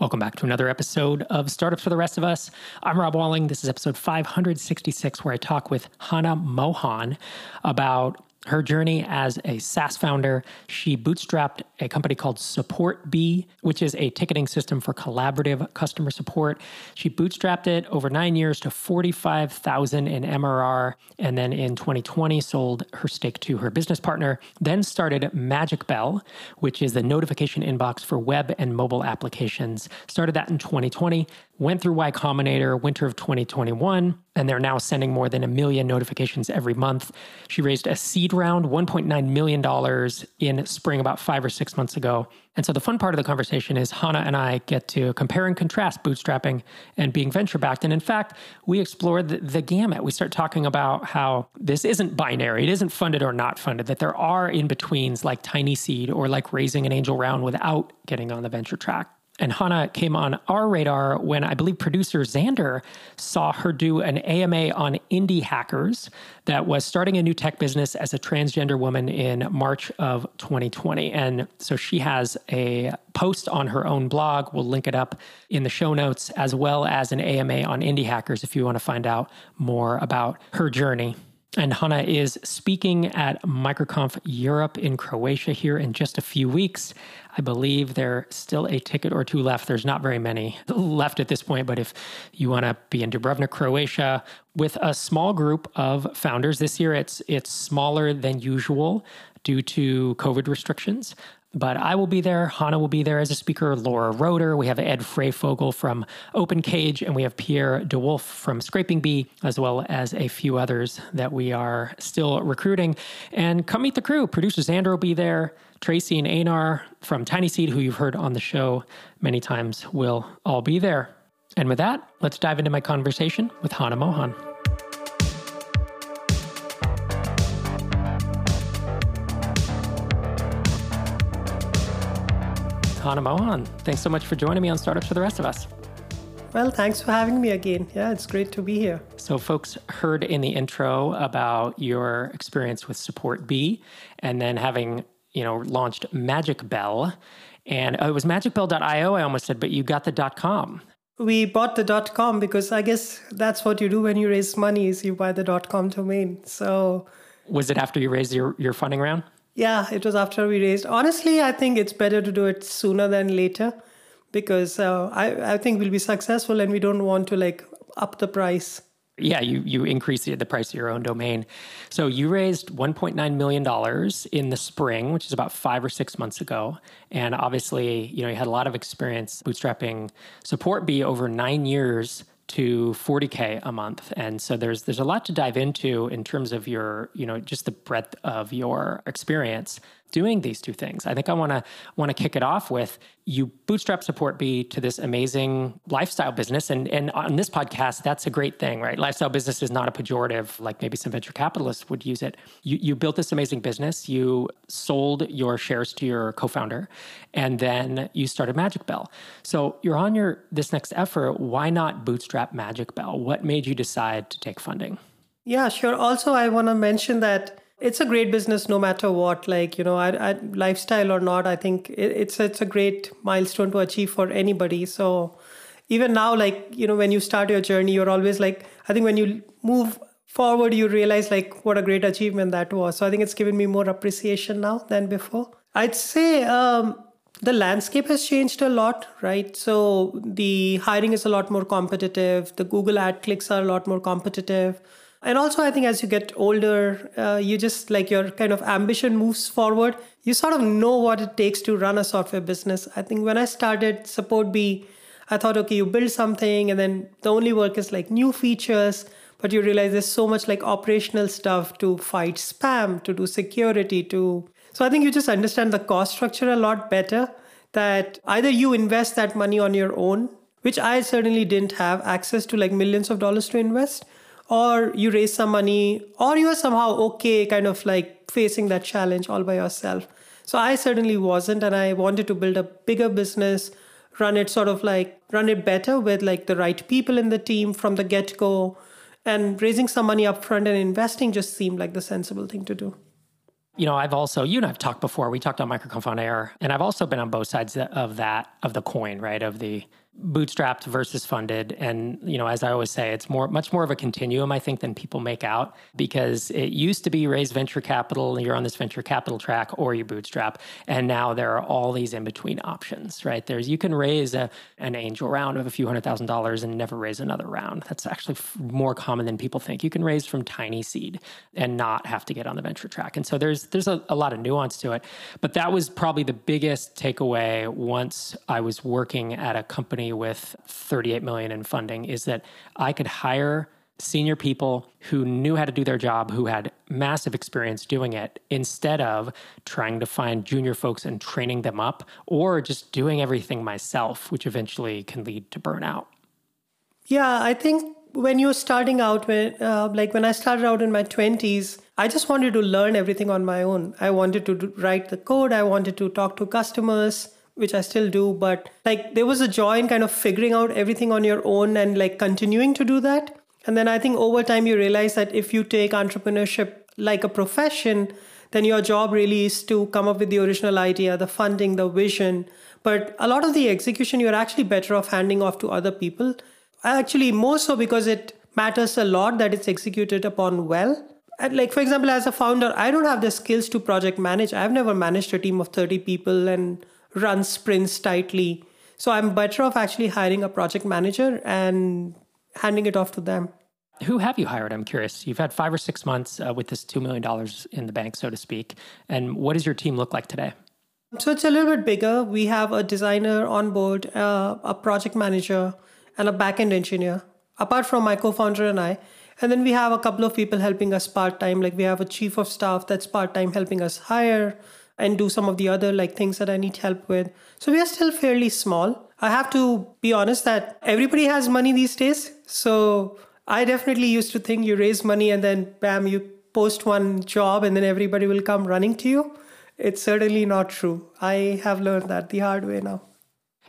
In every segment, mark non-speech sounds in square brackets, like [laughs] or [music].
Welcome back to another episode of Startups for the Rest of Us. I'm Rob Walling. This is episode 566, where I talk with Hana Mohan about her journey as a SaaS founder, she bootstrapped a company called SupportBee, which is a ticketing system for collaborative customer support. She bootstrapped it over nine years to 45,000 in MRR, and then in 2020 sold her stake to her business partner. Then started MagicBell, which is the notification inbox for web and mobile applications. Started that in 2020 went through Y Combinator winter of 2021, and they're now sending more than a million notifications every month. She raised a seed round, $1.9 million in spring about five or six months ago. And so the fun part of the conversation is Hana and I get to compare and contrast bootstrapping and being venture backed. And in fact, we explore the, the gamut. We start talking about how this isn't binary, it isn't funded or not funded, that there are in betweens like TinySeed or like raising an angel round without getting on the venture track. And Hana came on our radar when I believe producer Xander saw her do an AMA on indie hackers that was starting a new tech business as a transgender woman in March of 2020. And so she has a post on her own blog. We'll link it up in the show notes, as well as an AMA on indie hackers if you want to find out more about her journey. And Hana is speaking at MicroConf Europe in Croatia here in just a few weeks. I believe there's still a ticket or two left. There's not very many left at this point, but if you want to be in Dubrovnik, Croatia, with a small group of founders this year, it's it's smaller than usual due to COVID restrictions. But I will be there. Hana will be there as a speaker. Laura Roeder. We have Ed Freyfogle from OpenCage, and we have Pierre de Wulf from ScrapingBee, as well as a few others that we are still recruiting. And come meet the crew. Producer Xander will be there. Tracy and Einar from TinySeed, who you've heard on the show many times, will all be there. And with that, let's dive into my conversation with Hana Mohan. Hana Mohan, thanks so much for joining me on Startups for the Rest of Us. Well, thanks for having me again. Yeah, it's great to be here. So, folks heard in the intro about your experience with SupportBee and then having, you know, launched MagicBell. And oh, it was magicbell.io, I almost said, but you got the dot .com. We bought the dot .com because I guess that's what you do when you raise money is you buy the dot .com domain. So, was it after you raised your, your funding round? Yeah, it was after we raised. Honestly, I think it's better to do it sooner than later because uh, I, I think we'll be successful and we don't want to like up the price. Yeah, you, you increase the, the price of your own domain. So you raised $1.9 million in the spring, which is about five or six months ago. And obviously, you know, you had a lot of experience bootstrapping SupportBee over nine years to 40k a month and so there's there's a lot to dive into in terms of your you know just the breadth of your experience doing these two things. I think I want to want to kick it off with you bootstrap SupportBee to this amazing lifestyle business and and on this podcast that's a great thing, right? Lifestyle business is not a pejorative like maybe some venture capitalists would use it. You you built this amazing business, you sold your shares to your co-founder and then you started MagicBell. So you're on your this next effort, why not bootstrap MagicBell? What made you decide to take funding? Yeah, sure. Also I want to mention that it's a great business no matter what like you know I, I, lifestyle or not i think it, it's it's a great milestone to achieve for anybody. So even now like you know when you start your journey you're always like i think when you move forward you realize like what a great achievement that was. So i think it's given me more appreciation now than before. I'd say um, the landscape has changed a lot right? So the hiring is a lot more competitive. The google ad clicks are a lot more competitive and also, I think as you get older, uh, you just like your kind of ambition moves forward. You sort of know what it takes to run a software business. I think when I started SupportBee, I thought, okay, you build something and then the only work is like new features, but you realize there's so much like operational stuff to fight spam, to do security, to. So I think you just understand the cost structure a lot better. That either you invest that money on your own, which I certainly didn't have access to like millions of dollars to invest or you raise some money or you are somehow okay kind of like facing that challenge all by yourself so i certainly wasn't and i wanted to build a bigger business run it sort of like run it better with like the right people in the team from the get-go and raising some money up front and investing just seemed like the sensible thing to do you know, I've also, you and I've talked before, we talked on Microconf on air, and I've also been on both sides of that, of the coin, right? Of the bootstrapped versus funded. And you know as i always say it's more much more of a continuum i think than people make out because it used to be raise venture capital and you're on this venture capital track or you bootstrap. And now there are all these in between options right? There's you can raise a, an angel round of a few hundred thousand dollars and never raise another round. That's actually more common than people think. You can raise from TinySeed and not have to get on the venture track. And so there's there's a, a lot of nuance to it. But that was probably the biggest takeaway once i was working at a company with 38 million in funding is that I could hire senior people who knew how to do their job, who had massive experience doing it, instead of trying to find junior folks and training them up or just doing everything myself, which eventually can lead to burnout. Yeah, I think when you're starting out, when, uh, like when I started out in my 20s, I just wanted to learn everything on my own. I wanted to write the code, I wanted to talk to customers which I still do, but like there was a joy in kind of figuring out everything on your own and like continuing to do that. And then I think over time you realize that if you take entrepreneurship like a profession, then your job really is to come up with the original idea, the funding, the vision. But a lot of the execution, you're actually better off handing off to other people. Actually, more so because it matters a lot that it's executed upon well. And like, for example, as a founder, I don't have the skills to project manage. I've never managed a team of 30 people and run sprints tightly. So I'm better off actually hiring a project manager and handing it off to them. Who have you hired? I'm curious. You've had five or six months uh, with this $2 million in the bank, so to speak. And what does your team look like today? So it's a little bit bigger. We have a designer on board, uh, a project manager, and a backend engineer, apart from my co founder and I. And then we have a couple of people helping us part time. Like we have a chief of staff that's part time helping us hire and do some of the other like things that I need help with. So we are still fairly small. I have to be honest that everybody has money these days. So I definitely used to think you raise money and then bam, you post one job and then everybody will come running to you. It's certainly not true. I have learned that the hard way now.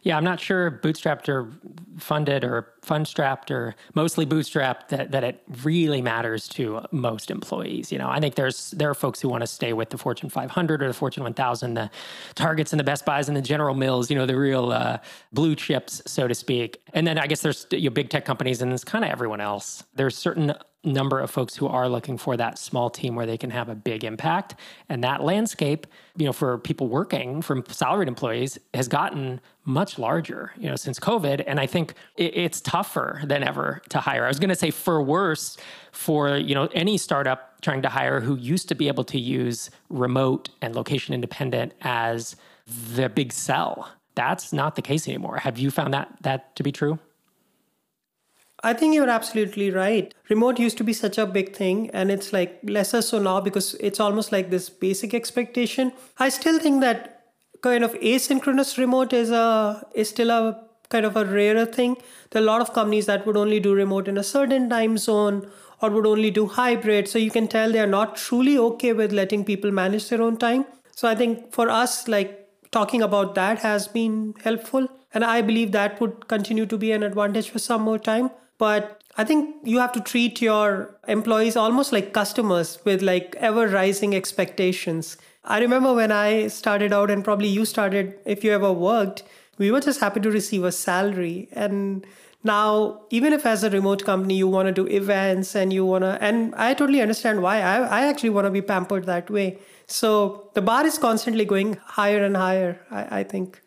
Yeah, I'm not sure bootstrapped or funded or fundstrapped or mostly bootstrapped that, that it really matters to most employees. You know, I think there's there are folks who want to stay with the Fortune 500 or the Fortune 1000, the Targets and the Best Buys and the General Mills. You know, the real uh, blue chips, so to speak. And then I guess there's you know, big tech companies and it's kind of everyone else. There's certain number of folks who are looking for that small team where they can have a big impact. And that landscape you know for people working from salaried employees has gotten much larger you know since covid. And i think it's tougher than ever to hire. I was going to say for worse for you know any startup trying to hire who used to be able to use remote and location independent as the big sell. That's not the case anymore. Have you found that that to be true I think you're absolutely right. Remote used to be such a big thing, and it's like lesser so now because it's almost like this basic expectation. I still think that kind of asynchronous remote is a is still a kind of a rarer thing. There are a lot of companies that would only do remote in a certain time zone or would only do hybrid. So you can tell they're not truly okay with letting people manage their own time. So I think for us, like talking about that has been helpful. And I believe that would continue to be an advantage for some more time. But I think you have to treat your employees almost like customers with like ever rising expectations. I remember when I started out, and probably you started if you ever worked, we were just happy to receive a salary. And now, even if as a remote company you want to do events and you want to, and I totally understand why. I, I actually want to be pampered that way. So the bar is constantly going higher and higher, I, I think.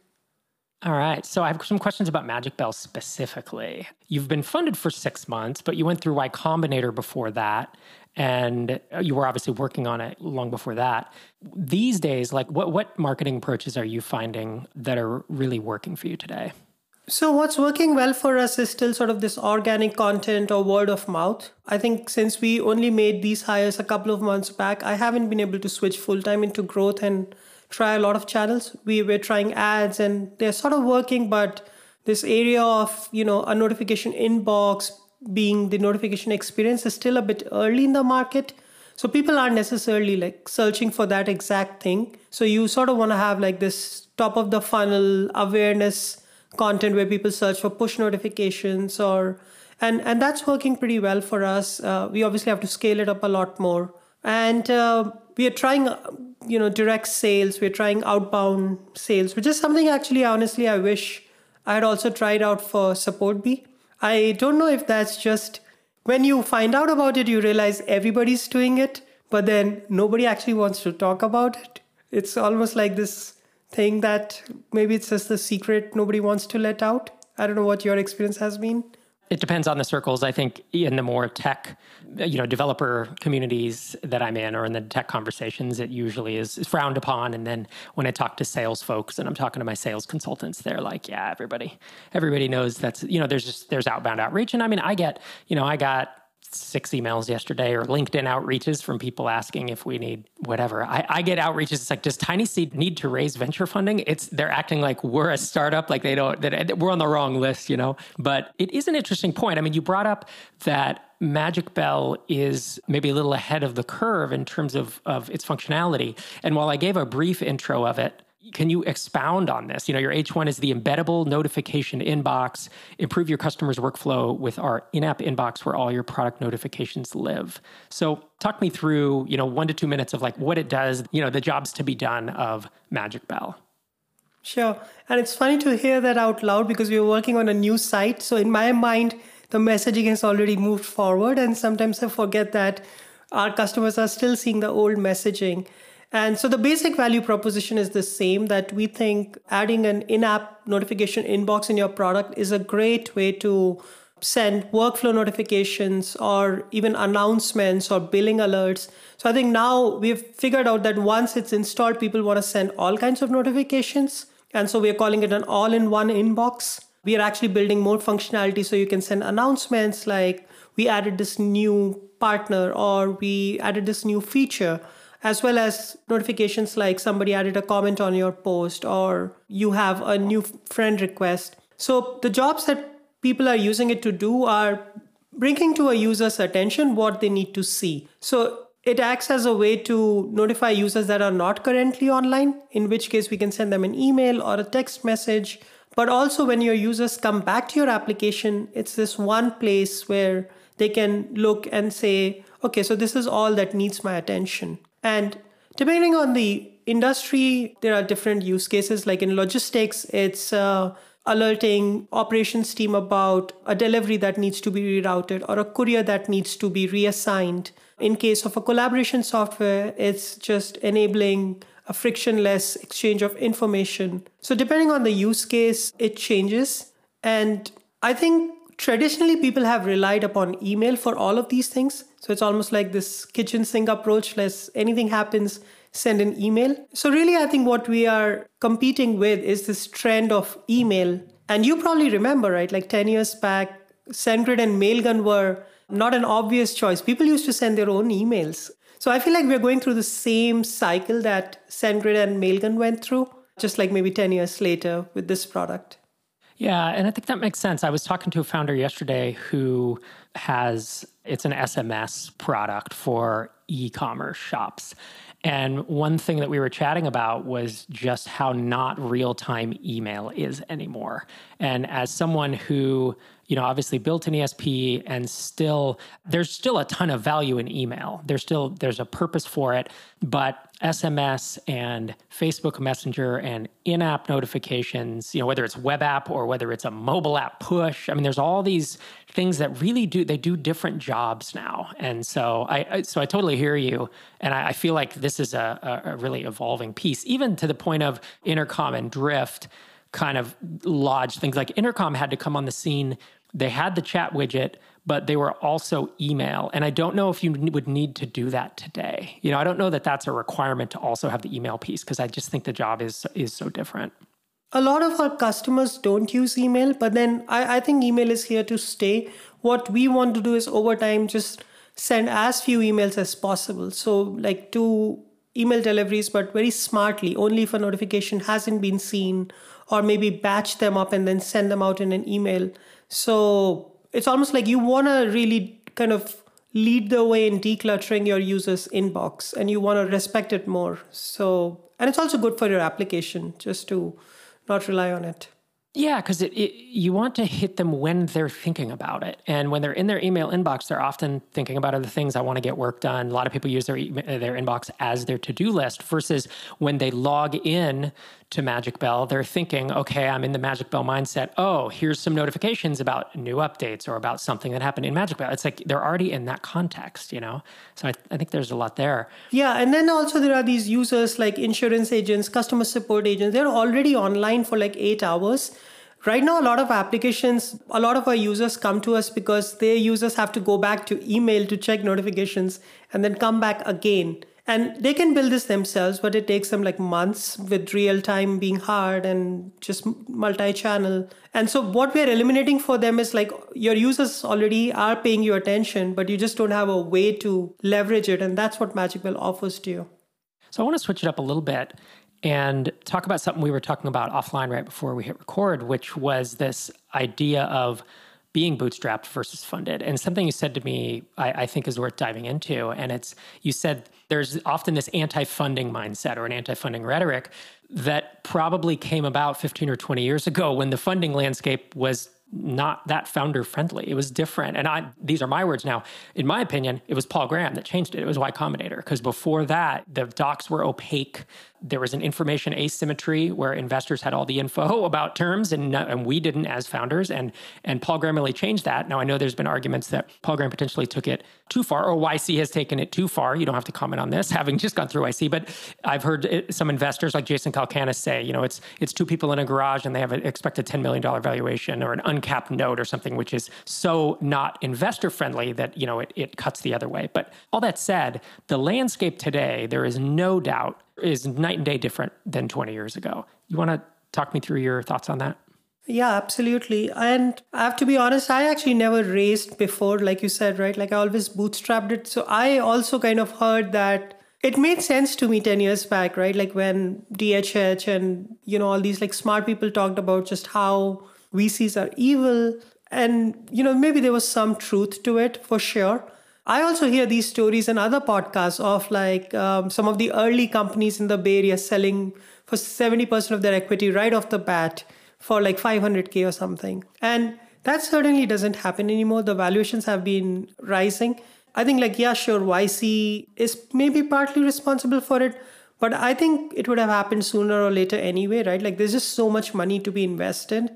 All right. So I have some questions about MagicBell specifically. You've been funded for six months, but you went through Y Combinator before that. And uh, you were obviously working on it long before that. These days, like what, what marketing approaches are you finding that are really working for you today? So, what's working well for us is still sort of this organic content or word of mouth. I think since we only made these hires a couple of months back, I haven't been able to switch full time into growth and try a lot of channels. We were trying ads and they're sort of working, but this area of, you know, a notification inbox being the notification experience is still a bit early in the market. So people aren't necessarily like searching for that exact thing. So you sort of want to have like this top of the funnel awareness content where people search for push notifications or and and that's working pretty well for us. Uh, we obviously have to scale it up a lot more. And uh, we are trying, you know, direct sales. We're trying outbound sales, which is something actually, honestly, I wish I had also tried out for SupportBee i don't know if that's just when you find out about it, you realize everybody's doing it, but then nobody actually wants to talk about it. It's almost like this thing that maybe it's just the secret nobody wants to let out. I don't know what your experience has been. It depends on the circles. I think in the more tech, you know, developer communities that I'm in or in the tech conversations, it usually is, is, frowned upon. And then when I talk to sales folks and I'm talking to my sales consultants, they're like, yeah, everybody, everybody knows that's, you know, there's just, there's outbound outreach. And I mean, I get, you know, I got six emails yesterday or LinkedIn outreaches from people asking if we need whatever. I, I, get outreaches. It's like, does TinySeed need to raise venture funding? It's they're acting like we're a startup, like they don't that we're on the wrong list, you know. But it is an interesting point. I mean, you brought up that MagicBell is maybe a little ahead of the curve in terms of of its functionality. And while I gave a brief intro of it, can you expound on this? You know, your H1 is the embeddable notification inbox. Improve your customer's workflow with our in-app inbox where all your product notifications live. So, talk me through, you know, 1 to 2 minutes of like what it does, you know, the jobs to be done of MagicBell. Sure. And it's funny to hear that out loud because we are working on a new site. So in my mind, the messaging has already moved forward and sometimes I forget that our customers are still seeing the old messaging. And so the basic value proposition is the same that we think adding an in app notification inbox in your product is a great way to send workflow notifications or even announcements or billing alerts. So I think now we've figured out that once it's installed, people want to send all kinds of notifications. And so we're calling it an all in one inbox. We are actually building more functionality so you can send announcements like we added this new partner or we added this new feature as well as notifications like somebody added a comment on your post or you have a new friend request. So the jobs that people are using it to do are bringing to a user's attention what they need to see. So it acts as a way to notify users that are not currently online, in which case we can send them an email or a text message. But also, when your users come back to your application, it's this one place where they can look and say, okay, so this is all that needs my attention. And depending on the industry, there are different use cases. Like in logistics, it's uh, alerting operations team about a delivery that needs to be rerouted or a courier that needs to be reassigned. In case of a collaboration software, it's just enabling a frictionless exchange of information. So, depending on the use case, it changes. And I think traditionally people have relied upon email for all of these things. So it's almost like this kitchen sink approach, less anything happens, send an email. So really I think what we are competing with is this trend of email. And you probably remember, right? Like 10 years back, SendGrid and Mailgun were not an obvious choice. People used to send their own emails. So I feel like we're going through the same cycle that SendGrid and Mailgun went through, just like maybe 10 years later with this product. Yeah, and I think that makes sense. I was talking to a founder yesterday who has it's an SMS product for e-commerce shops. And one thing that we were chatting about was just how not real-time email is anymore. And as someone who you know, obviously built an ESP and still there's still a ton of value in email. There's still there's a purpose for it, but SMS and Facebook Messenger and in-app notifications, you know, whether it's web app or whether it's a mobile app push, I mean there's all these things that really do they do different jobs now. And so I, I so I totally hear you and I, I feel like this is a, a really evolving piece even to the point of intercom and drift kind of lodge things like intercom had to come on the scene they had the chat widget but they were also email. And i don't know if you would need to do that today. You know i don't know that that's a requirement to also have the email piece because i just think the job is is so different. A lot of our customers don't use email but then I, I think email is here to stay. What we want to do is over time just send as few emails as possible. So like two email deliveries but very smartly only if a notification hasn't been seen or maybe batch them up and then send them out in an email. So it's almost like you want to really kind of lead the way in decluttering your user's inbox and you want to respect it more. So, and it's also good for your application just to not rely on it. Yeah, because it, it, you want to hit them when they're thinking about it, and when they're in their email inbox, they're often thinking about other things. I want to get work done. A lot of people use their their inbox as their to do list. Versus when they log in to MagicBell, they're thinking, okay, I'm in the MagicBell mindset. Oh, here's some notifications about new updates or about something that happened in MagicBell. It's like they're already in that context, you know. So I, I think there's a lot there. Yeah, and then also there are these users like insurance agents, customer support agents. They're already online for like eight hours Right now, a lot of applications, a lot of our users come to us because their users have to go back to email to check notifications and then come back again. And they can build this themselves, but it takes them like months with real time being hard and just multi channel. And so, what we're eliminating for them is like your users already are paying you attention, but you just don't have a way to leverage it. And that's what MagicBell offers to you. So, I want to switch it up a little bit and talk about something we were talking about offline right before we hit record, which was this idea of being bootstrapped versus funded. And something you said to me, I, I, think is worth diving into. And it's you said there's often this anti funding mindset or an anti funding rhetoric that probably came about 15 or 20 years ago when the funding landscape was not that founder friendly. It was different. And I these are my words now. In my opinion, it was Paul Graham that changed it. It was Y Combinator because before that, the docs were opaque there was an information asymmetry where investors had all the info [laughs] about terms and, and we didn't as founders and and Paul Graham really changed that. Now I know there's been arguments that Paul Graham potentially took it too far or YC has taken it too far. You don't have to comment on this [laughs] having just gone through YC, but I've heard it, some investors like Jason Calacanis say, you know, it's it's two people in a garage and they have an expected 10 million dollar valuation or an uncapped note or something which is so not investor friendly that, you know, it it cuts the other way. But all that said, the landscape today, there is no doubt is night and day different than 20 years ago. You want to talk me through your thoughts on that? Yeah, absolutely. And I have to be honest, I actually never raised before, like you said, right? Like I always bootstrapped it. So I also kind of heard that it made sense to me 10 years back, right? Like when DHH and, you know, all these like smart people talked about just how VCs are evil. And, you know, maybe there was some truth to it for sure. I also hear these stories in other podcasts of like um, some of the early companies in the Bay Area selling for 70% of their equity right off the bat for like 500K or something. And that certainly doesn't happen anymore. The valuations have been rising. I think, like, yeah, sure, YC is maybe partly responsible for it, but I think it would have happened sooner or later anyway, right? Like, there's just so much money to be invested.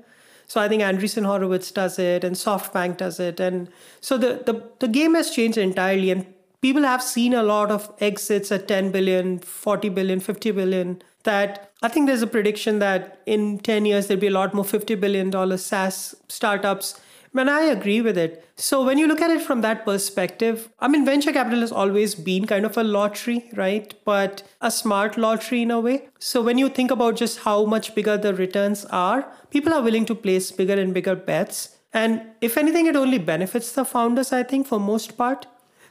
So I think Andreessen Horowitz does it and SoftBank does it. And so the, the, the game has changed entirely. And people have seen a lot of exits at 10 billion, 40 billion, 50 billion. That I think there's a prediction that in 10 years, there'll be a lot more $50 billion SaaS startups and I agree with it. So when you look at it from that perspective, I mean, venture capital has always been kind of a lottery, right? But a smart lottery in a way. So when you think about just how much bigger the returns are, people are willing to place bigger and bigger bets. And if anything, it only benefits the founders, I think, for most part.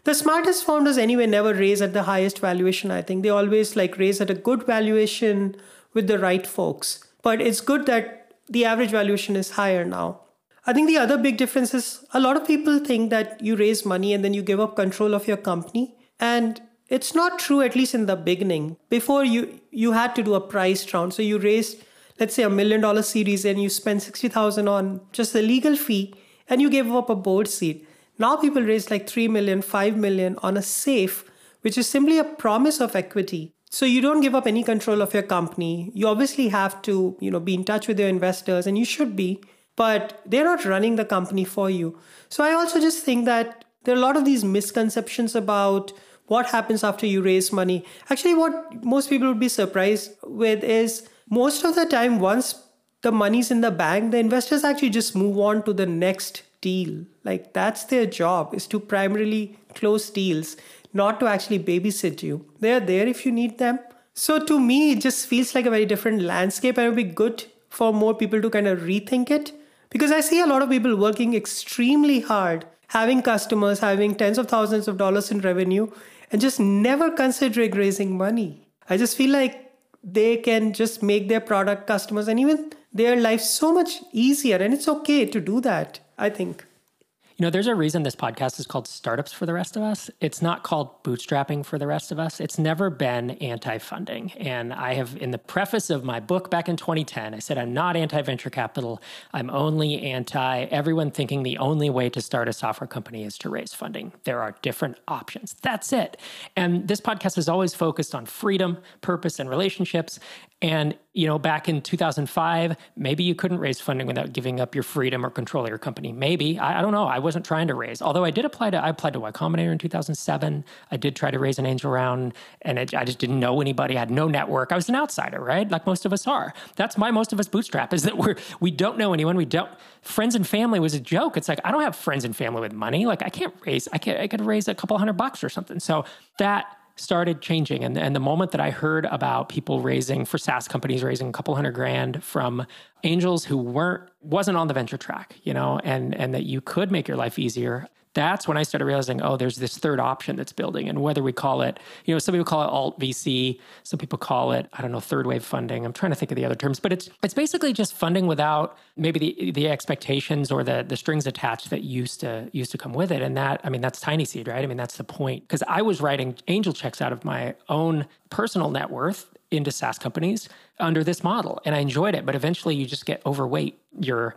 The smartest founders anyway never raise at the highest valuation, I think. They always like raise at a good valuation with the right folks. But it's good that the average valuation is higher now. I think the other big difference is a lot of people think that you raise money and then you give up control of your company. And it's not true, at least in the beginning. Before you you had to do a price round. So you raised, let's say, a million dollar series and you spend 60,000 on just the legal fee and you gave up a board seat. Now people raise like 3 million, 5 million on a safe, which is simply a promise of equity. So you don't give up any control of your company. You obviously have to, you know, be in touch with your investors and you should be but they're not running the company for you. So I also just think that there are a lot of these misconceptions about what happens after you raise money. Actually, what most people would be surprised with is most of the time, once the money's in the bank, the investors actually just move on to the next deal. Like that's their job is to primarily close deals, not to actually babysit you. They're there if you need them. So to me, it just feels like a very different landscape and it would be good for more people to kind of rethink it because I see a lot of people working extremely hard, having customers, having tens of thousands of dollars in revenue, and just never considering raising money. I just feel like they can just make their product customers and even their life so much easier. And it's okay to do that, I think. You know, there's a reason this podcast is called Startups for the Rest of Us. It's not called bootstrapping for the rest of us. It's never been anti funding. And I have, in the preface of my book back in 2010, I said, I'm not anti venture capital. I'm only anti everyone thinking the only way to start a software company is to raise funding. There are different options. That's it. And this podcast is always focused on freedom, purpose, and relationships. And, you know, back in 2005, maybe you couldn't raise funding without giving up your freedom or control of your company. Maybe. I, I don't know. I wasn't trying to raise. Although I did apply to, I applied to Y Combinator in 2007. I did try to raise an angel round and it, I just didn't know anybody. I had no network. I was an outsider, right? Like most of us are. That's why most of us bootstrap is that we're, we don't know anyone. We don't, friends and family was a joke. It's like, I don't have friends and family with money. Like I can't raise, I, can't, I could raise a couple hundred bucks or something. So that, started changing. And, and the moment that I heard about people raising for SaaS companies raising a couple hundred grand from angels who weren't wasn't on the venture track, you know, and and that you could make your life easier, that's when I started realizing, oh, there's this third option that's building. And whether we call it, you know, some people call it alt VC, some people call it, I don't know, third wave funding. I'm trying to think of the other terms, but it's it's basically just funding without maybe the the expectations or the the strings attached that used to used to come with it. And that, I mean, that's TinySeed, right? I mean, that's the point. Because I was writing angel checks out of my own personal net worth into SaaS companies under this model. And I enjoyed it, but eventually you just get overweight. You're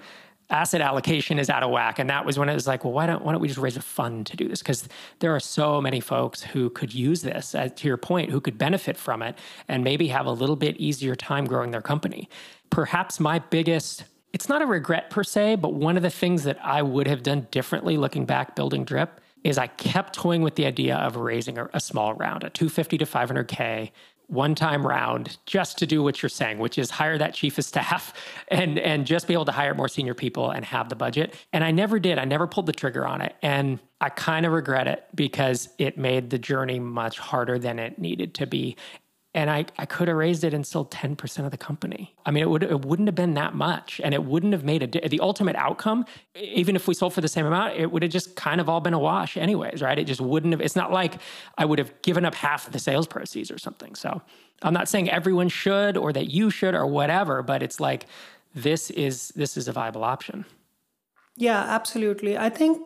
asset allocation is out of whack. And that was when it was like, well, why don't why don't we just raise a fund to do this? Because there are so many folks who could use this, to your point, who could benefit from it and maybe have a little bit easier time growing their company. Perhaps my biggest it's not a regret per se, but one of the things that I would have done differently looking back building Drip is I kept toying with the idea of raising a, a small round, a 250 to 500K, one time round just to do what you're saying, which is hire that chief of staff [laughs] and and just be able to hire more senior people and have the budget. And I never did. I never pulled the trigger on it. And I kind of regret it because it made the journey much harder than it needed to be and I, I could have raised it and still 10% of the company. I mean, it, would, it wouldn't have been that much. And it wouldn't have made a, the ultimate outcome, even if we sold for the same amount, it would have just kind of all been a wash anyways, right? It just wouldn't have, it's not like I would have given up half of the sales proceeds or something. So I'm not saying everyone should or that you should or whatever, but it's like, this is, this is a viable option. Yeah, absolutely. I think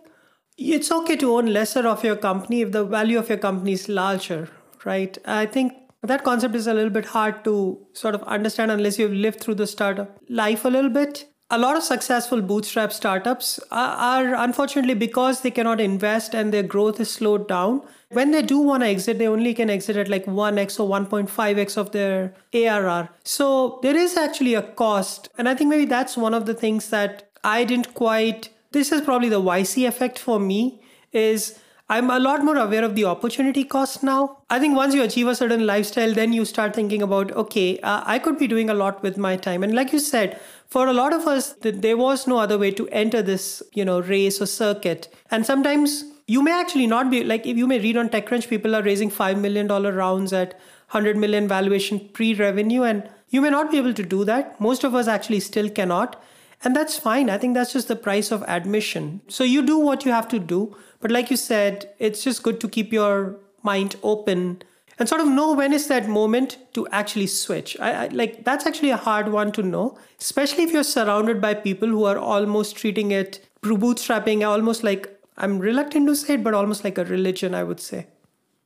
it's okay to own lesser of your company if the value of your company is larger, right? I think that concept is a little bit hard to sort of understand unless you've lived through the startup life a little bit. A lot of successful bootstrap startups are, are unfortunately because they cannot invest and their growth is slowed down. When they do want to exit, they only can exit at like 1x or 1.5x of their ARR. So there is actually a cost. And I think maybe that's one of the things that I didn't quite. This is probably the YC effect for me is I'm a lot more aware of the opportunity cost now. I think once you achieve a certain lifestyle, then you start thinking about, okay, uh, I could be doing a lot with my time. And like you said, for a lot of us, th- there was no other way to enter this, you know, race or circuit. And sometimes you may actually not be like if you may read on TechCrunch, people are raising five million dollar rounds at 100 million valuation pre-revenue, and you may not be able to do that. Most of us actually still cannot. And that's fine. I think that's just the price of admission. So you do what you have to do. But like you said, it's just good to keep your mind open and sort of know when is that moment to actually switch. I, I, like that's actually a hard one to know, especially if you're surrounded by people who are almost treating it bootstrapping almost like I'm reluctant to say it, but almost like a religion, I would say.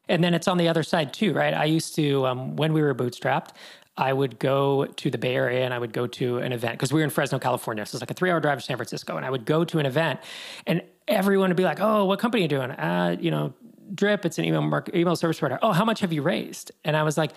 And then it's on the other side too, right? I used to, um, when we were bootstrapped, I would go to the Bay Area and I would go to an event because we were in Fresno, California. So it's like a three hour drive to San Francisco. And I would go to an event and everyone would be like, oh, what company are you doing? Uh, you know, Drip, it's an email market, email service provider. Oh, how much have you raised? And I was like,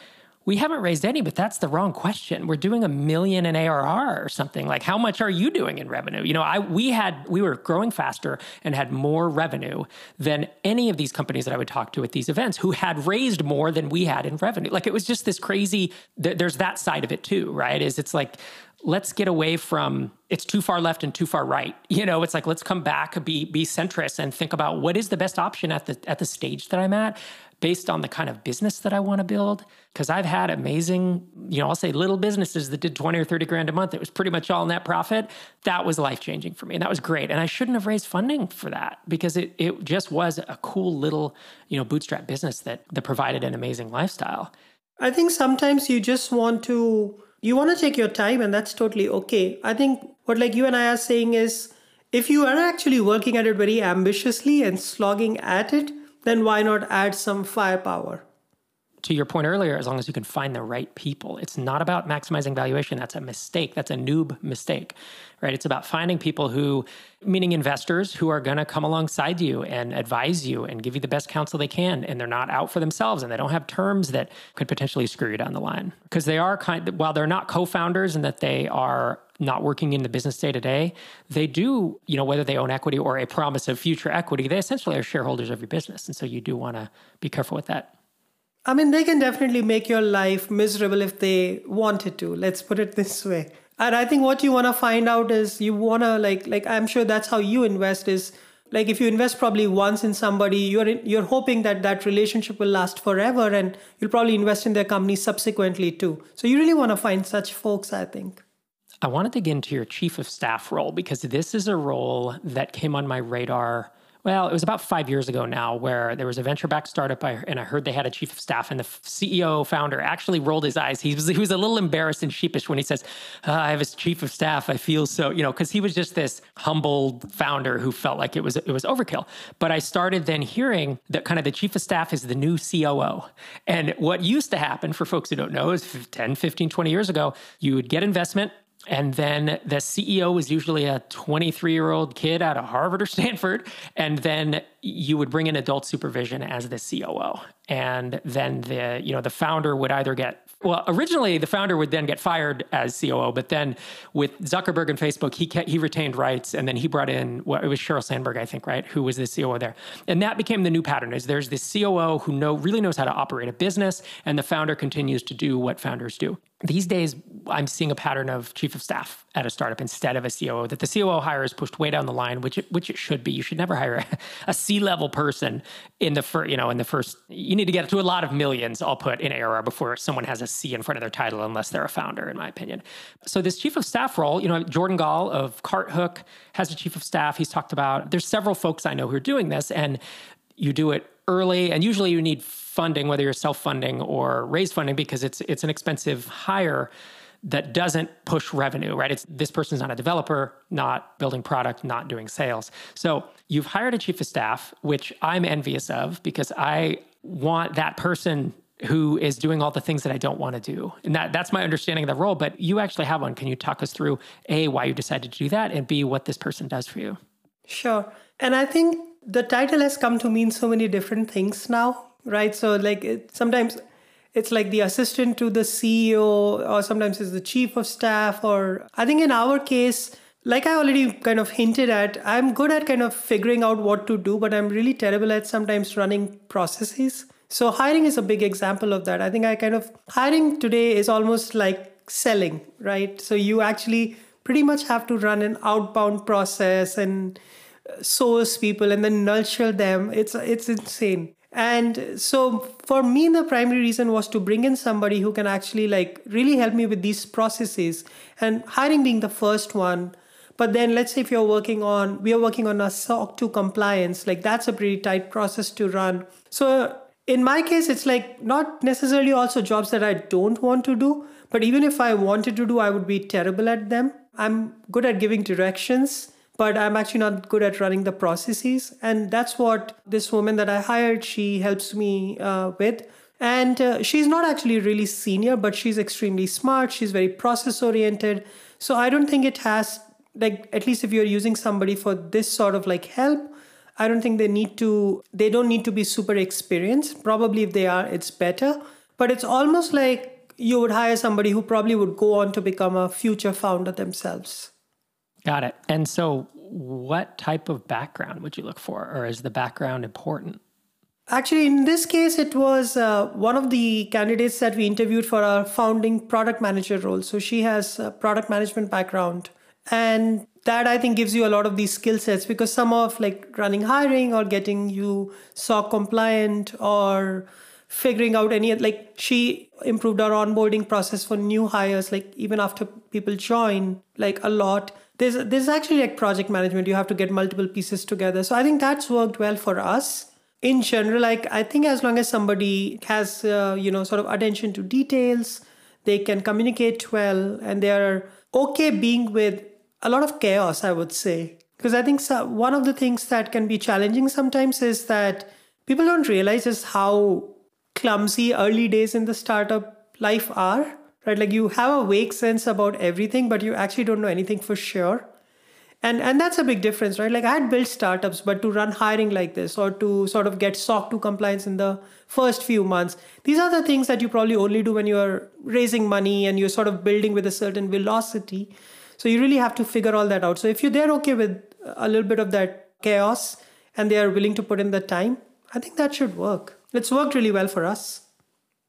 we haven't raised any, but that's the wrong question. We're doing a million in ARR or something. Like, how much are you doing in revenue? You know, I we had we were growing faster and had more revenue than any of these companies that I would talk to at these events who had raised more than we had in revenue. Like, it was just this crazy. There's that side of it too, right? Is it's like let's get away from it's too far left and too far right. [laughs] You know, it's like let's come back, be be centrist, and think about what is the best option at the at the stage that I'm at based on the kind of business that I want to build. Because I've had amazing, you know, I'll say little businesses that did 20 or 30 grand a month. It was pretty much all net profit. That was life changing for me. And that was great. And I shouldn't have raised funding for that because it, it just was a cool little, you know, bootstrap business that, that provided an amazing lifestyle. I think sometimes you just want to, you want to take your time and that's totally okay. I think what like you and I are saying is, if you are actually working at it very ambitiously and slogging at it, then why not add some firepower? To your point earlier, as long as you can find the right people, it's not about maximizing valuation. That's a mistake. That's a noob mistake, right? It's about finding people who, meaning investors, who are going to come alongside you and advise you and give you the best counsel they can. And they're not out for themselves and they don't have terms that could potentially screw you down the line. Because they are kind of, while they're not co founders and that they are not working in the business day to day, they do, you know, whether they own equity or a promise of future equity, they essentially are shareholders of your business. And so you do want to be careful with that. I mean, they can definitely make your life miserable if they wanted to. Let's put it this way. And I think what you want to find out is you want to like like I'm sure that's how you invest is like if you invest probably once in somebody you're in, you're hoping that that relationship will last forever and you'll probably invest in their company subsequently too. So you really want to find such folks, I think. I want to dig into your chief of staff role because this is a role that came on my radar well, it was about five years ago now, where there was a venture backed startup, and I heard they had a chief of staff, and the CEO founder actually rolled his eyes. He was he was a little embarrassed and sheepish when he says, uh, "I have a chief of staff. I feel so," you know, because he was just this humble founder who felt like it was it was overkill. But I started then hearing that kind of the chief of staff is the new COO, and what used to happen for folks who don't know is 10, 15, 20 years ago, you would get investment and then the CEO was usually a 23 year old kid out of Harvard or [laughs] Stanford. And then you would bring in adult supervision as the COO. And then the, you know, the founder would either get well, originally the founder would then get fired as COO, but then with Zuckerberg and Facebook, he kept, he retained rights, and then he brought in well, it was Sheryl Sandberg, I think, right, who was the COO there, and that became the new pattern. Is there's this COO who know really knows how to operate a business, and the founder continues to do what founders do. These days, I'm seeing a pattern of chief of staff at a startup instead of a COO. That the COO hire is pushed way down the line, which it, which it should be. You should never hire [laughs] a, a C level person in the first, you know, in the first. You need to get to a lot of millions. I'll put in ARR before someone has a C in front of their title, unless they're a founder, in my opinion. So this chief of staff role, you know, Jordan Gall of CartHook has a chief of staff. He's talked about. There's several folks I know who are doing this, and you do it early, and usually you need funding, whether you're self-funding or raise funding, because it's it's an expensive hire that doesn't push revenue, right? It's this person's not a developer, not building product, not doing sales. So you've hired a chief of staff, which I'm envious of because I want that person who is doing all the things that I don't want to do. And that, that's my understanding of the role. But you actually have one. Can you talk us through A, why you decided to do that, and B, what this person does for you? Sure. And I think the title has come to mean so many different things now right? So like it, sometimes it's like the assistant to the CEO, or sometimes it's the chief of staff. Or I think in our case, like I already kind of hinted at, I'm good at kind of figuring out what to do, but I'm really terrible at sometimes running processes. So hiring is a big example of that. I think I kind of hiring today is almost like selling, right? So you actually pretty much have to run an outbound process and source people and then nurture them. It's it's insane. And so for me, the primary reason was to bring in somebody who can actually like really help me with these processes and hiring being the first one. But then let's say if you're working on, we are working on a SOC 2 compliance, like that's a pretty tight process to run. So in my case, it's like not necessarily also jobs that I don't want to do, but even if I wanted to do, I would be terrible at them. I'm good at giving directions but I'm actually not good at running the processes. And that's what this woman that I hired, she helps me uh, with. And uh, she's not actually really senior, but she's extremely smart. She's very process oriented. So I don't think it has, like, at least if you're using somebody for this sort of like help, I don't think they need to, they don't need to be super experienced. Probably if they are, it's better. But it's almost like you would hire somebody who probably would go on to become a future founder themselves. Got it. And so, what type of background would you look for, or is the background important? Actually, in this case, it was uh, one of the candidates that we interviewed for our founding product manager role. So she has a product management background. And that I think gives you a lot of these skill sets because some of like running hiring or getting you SOC compliant or figuring out any like she improved our onboarding process for new hires like even after people join like a lot there's there's actually like project management. You have to get multiple pieces together. So i think that's worked well for us. In general like i think as long as somebody has uh, you know sort of attention to details they can communicate well and they're okay being with a lot of chaos i would say. Because I think so, one of the things that can be challenging sometimes is that people don't realize just how clumsy early days in the startup life are, right? Like you have a vague sense about everything, but you actually don't know anything for sure. And, and that's a big difference, right? Like I had built startups, but to run hiring like this or to sort of get SOC 2 compliance in the first few months, these are the things that you probably only do when you're raising money and you're sort of building with a certain velocity. So you really have to figure all that out. So if you're there okay with a little bit of that chaos and they are willing to put in the time, I think that should work. It's worked really well for us.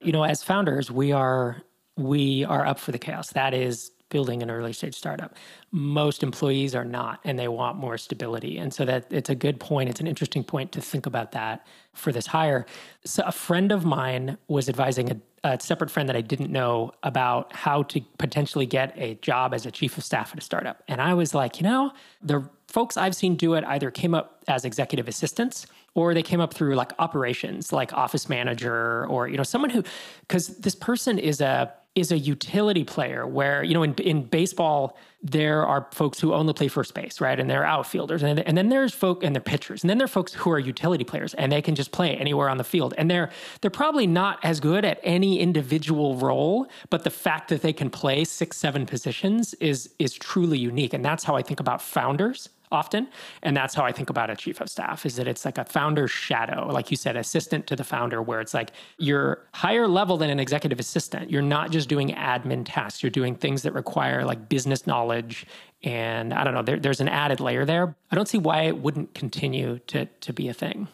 You know, as founders, we are we are up for the chaos. That is building an early stage startup. Most employees are not, and they want more stability. And so that it's a good point. It's an interesting point to think about that for this hire. So a friend of mine was advising a, a separate friend that I didn't know about how to potentially get a job as a chief of staff at a startup. And I was like, you know, the folks I've seen do it either came up as executive assistants or they came up through like operations like office manager or you know someone who because this person is a is a utility player where you know in, in baseball there are folks who only play first base right? And they're outfielders. And, and then there's folk and they're pitchers. And then there are folks who are utility players and they can just play anywhere on the field. And they're they're probably not as good at any individual role but the fact that they can play six seven positions is is truly unique. And that's how i think about founders often. And that's how I think about a chief of staff is that it's like a founder's shadow, like you said, assistant to the founder, where it's like you're higher level than an executive assistant. You're not just doing admin tasks, you're doing things that require like business knowledge. And I don't know, there, there's an added layer there. I don't see why it wouldn't continue to, to be a thing.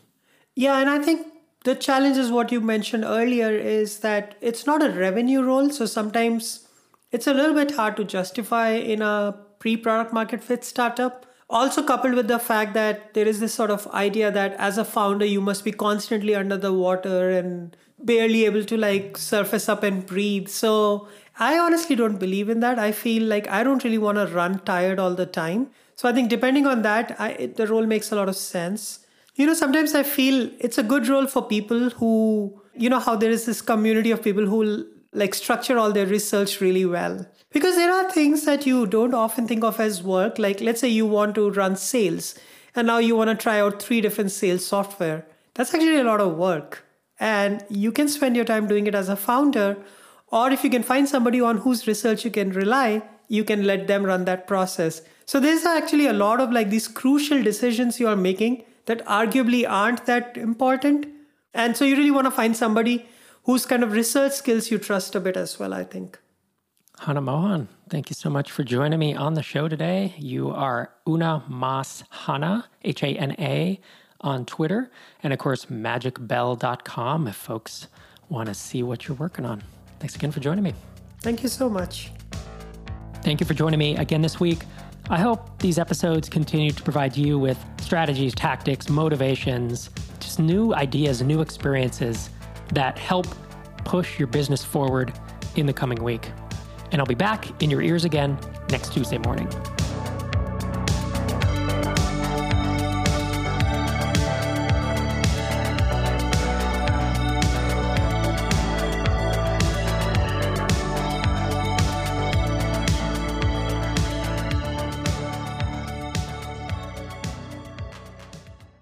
Yeah. And I think the challenge is what you mentioned earlier is that it's not a revenue role. So sometimes it's a little bit hard to justify in a pre product market fit startup also coupled with the fact that there is this sort of idea that as a founder you must be constantly under the water and barely able to like surface up and breathe. So i honestly don't believe in that. I feel like i don't really want to run tired all the time. So i think depending on that I, the role makes a lot of sense. You know sometimes i feel it's a good role for people who you know how there is this community of people who like structure all their research really well because there are things that you don't often think of as work like let's say you want to run sales and now you want to try out three different sales software. That's actually a lot of work. And you can spend your time doing it as a founder or if you can find somebody on whose research you can rely you can let them run that process. So there's actually a lot of like these crucial decisions you are making that arguably aren't that important. And so you really want to find somebody whose kind of research skills you trust a bit as well, I think. Hana Mohan, thank you so much for joining me on the show today. You are Una Mas Hana, H A N A, on Twitter, and of course, magicbell.com if folks want to see what you're working on. Thanks again for joining me. Thank you so much. Thank you for joining me again this week. I hope these episodes continue to provide you with strategies, tactics, motivations, just new ideas, new experiences that help push your business forward in the coming week. And I'll be back in your ears again next Tuesday morning.